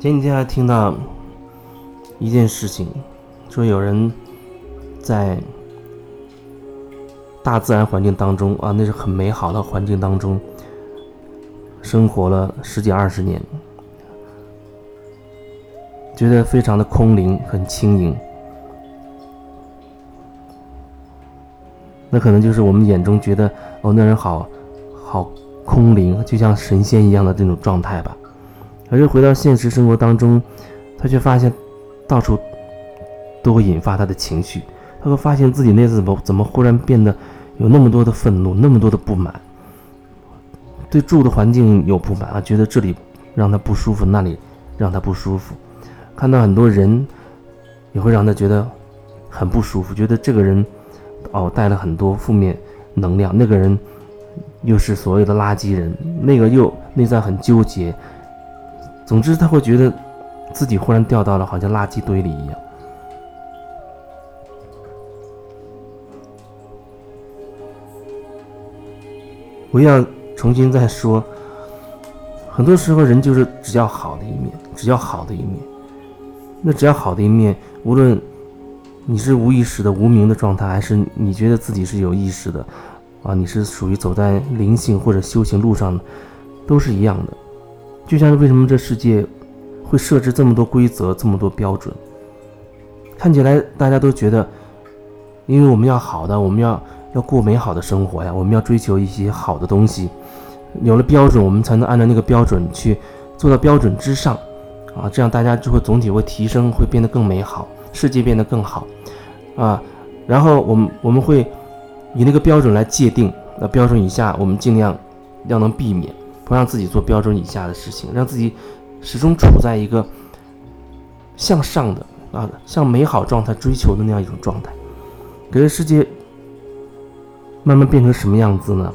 前几天还听到一件事情，说有人在大自然环境当中啊，那是很美好的环境当中生活了十几二十年，觉得非常的空灵，很轻盈。那可能就是我们眼中觉得哦，那人好好空灵，就像神仙一样的这种状态吧。可是回到现实生活当中，他却发现到处都会引发他的情绪。他会发现自己那次怎么怎么忽然变得有那么多的愤怒，那么多的不满，对住的环境有不满啊，觉得这里让他不舒服，那里让他不舒服。看到很多人也会让他觉得很不舒服，觉得这个人哦带了很多负面能量，那个人又是所谓的垃圾人，那个又内在很纠结。总之，他会觉得自己忽然掉到了好像垃圾堆里一样。我要重新再说，很多时候人就是只要好的一面，只要好的一面。那只要好的一面，无论你是无意识的无名的状态，还是你觉得自己是有意识的，啊，你是属于走在灵性或者修行路上的，都是一样的。就像是为什么这世界会设置这么多规则、这么多标准？看起来大家都觉得，因为我们要好的，我们要要过美好的生活呀，我们要追求一些好的东西。有了标准，我们才能按照那个标准去做到标准之上啊，这样大家就会总体会提升，会变得更美好，世界变得更好啊。然后我们我们会以那个标准来界定，那标准以下我们尽量要能避免。不让自己做标准以下的事情，让自己始终处在一个向上的啊，向美好状态追求的那样一种状态。给这世界慢慢变成什么样子呢？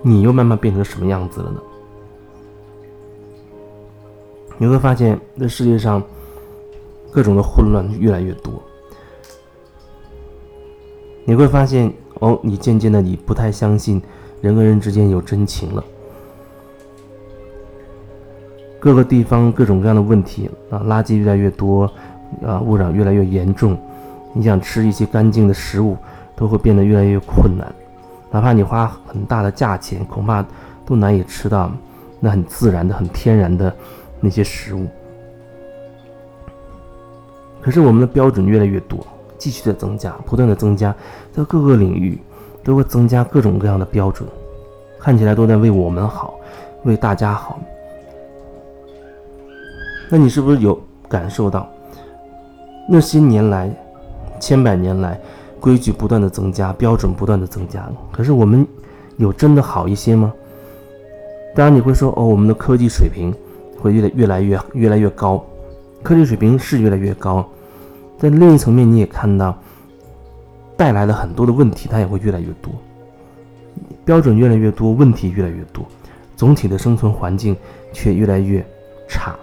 你又慢慢变成什么样子了呢？你会发现，这世界上各种的混乱越来越多。你会发现，哦，你渐渐的，你不太相信。人跟人之间有真情了，各个地方各种各样的问题啊，垃圾越来越多，啊，污染越来越严重，你想吃一些干净的食物，都会变得越来越困难，哪怕你花很大的价钱，恐怕都难以吃到那很自然的、很天然的那些食物。可是我们的标准越来越多，继续的增加，不断的增加，在各个领域。都会增加各种各样的标准，看起来都在为我们好，为大家好。那你是不是有感受到，那些年来，千百年来，规矩不断的增加，标准不断的增加，可是我们有真的好一些吗？当然你会说，哦，我们的科技水平会越来越来越越来越高，科技水平是越来越高，在另一层面你也看到。带来了很多的问题，它也会越来越多，标准越来越多，问题越来越多，总体的生存环境却越来越差。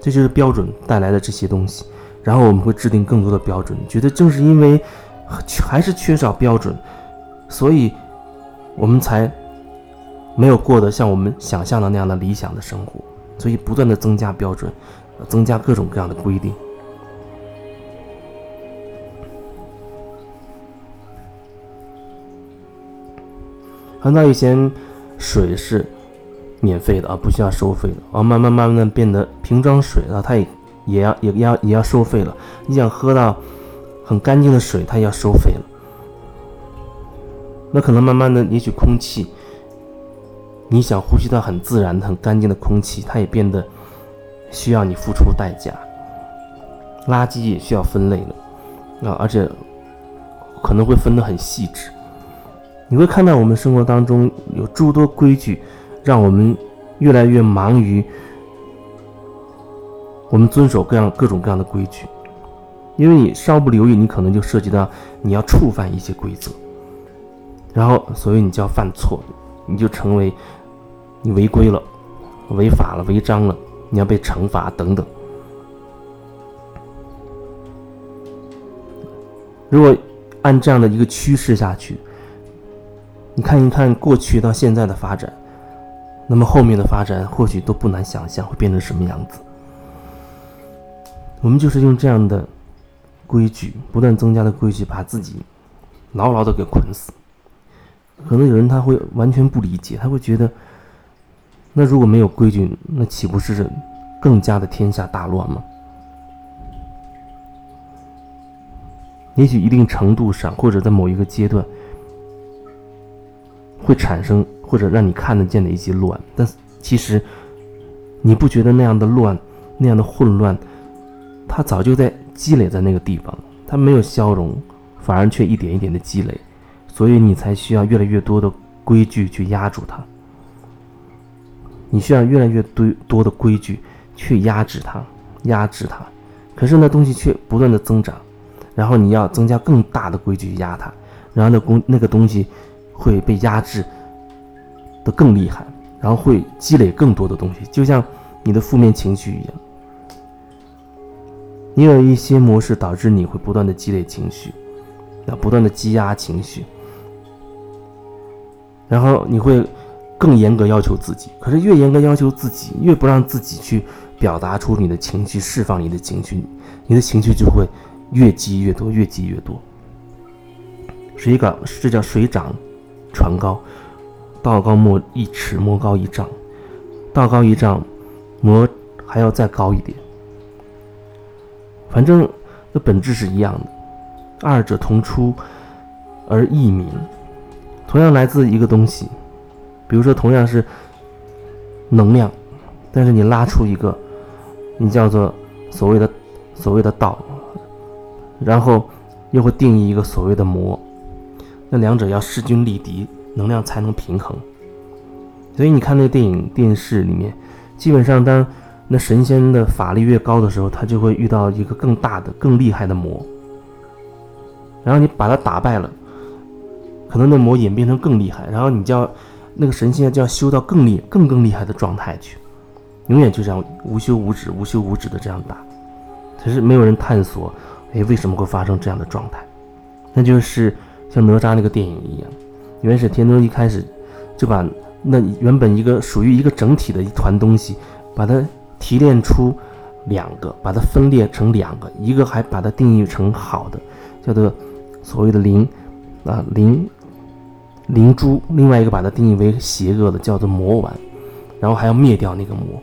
这就是标准带来的这些东西，然后我们会制定更多的标准，觉得正是因为还是缺少标准，所以我们才没有过得像我们想象的那样的理想的生活，所以不断的增加标准，增加各种各样的规定。很早以前，水是免费的啊，不需要收费的啊。慢慢慢慢的变得瓶装水啊，它也也要也要也要收费了。你想喝到很干净的水，它要收费了。那可能慢慢的，也许空气，你想呼吸到很自然的、很干净的空气，它也变得需要你付出代价。垃圾也需要分类了啊，而且可能会分得很细致。你会看到我们生活当中有诸多规矩，让我们越来越忙于我们遵守各样各种各样的规矩，因为你稍不留意，你可能就涉及到你要触犯一些规则，然后所以你就要犯错，你就成为你违规了、违法了、违章了，你要被惩罚等等。如果按这样的一个趋势下去，你看一看过去到现在的发展，那么后面的发展或许都不难想象会变成什么样子。我们就是用这样的规矩，不断增加的规矩，把自己牢牢的给捆死。可能有人他会完全不理解，他会觉得，那如果没有规矩，那岂不是更加的天下大乱吗？也许一定程度上，或者在某一个阶段，会产生或者让你看得见的一些乱，但其实你不觉得那样的乱、那样的混乱，它早就在积累在那个地方，它没有消融，反而却一点一点的积累，所以你才需要越来越多的规矩去压住它。你需要越来越多多的规矩去压制它、压制它，可是那东西却不断的增长。然后你要增加更大的规矩压它，然后那工那个东西会被压制的更厉害，然后会积累更多的东西，就像你的负面情绪一样。你有一些模式导致你会不断的积累情绪，那，不断的积压情绪，然后你会更严格要求自己。可是越严格要求自己，越不让自己去表达出你的情绪，释放你的情绪，你的情绪就会。越积越多，越积越多。水涨，这叫水涨船高，道高莫一尺，魔高一丈。道高一丈，魔还要再高一点。反正的本质是一样的，二者同出而异名，同样来自一个东西。比如说，同样是能量，但是你拉出一个，你叫做所谓的所谓的道。然后又会定义一个所谓的魔，那两者要势均力敌，能量才能平衡。所以你看那个电影、电视里面，基本上当那神仙的法力越高的时候，他就会遇到一个更大的、更厉害的魔。然后你把他打败了，可能那魔演变成更厉害，然后你就要那个神仙就要修到更厉、更更厉害的状态去，永远就这样无休无止、无休无止的这样打。可是没有人探索。哎，为什么会发生这样的状态？那就是像哪吒那个电影一样，元始天尊一开始就把那原本一个属于一个整体的一团东西，把它提炼出两个，把它分裂成两个，一个还把它定义成好的，叫做所谓的灵啊灵灵珠，另外一个把它定义为邪恶的，叫做魔丸，然后还要灭掉那个魔。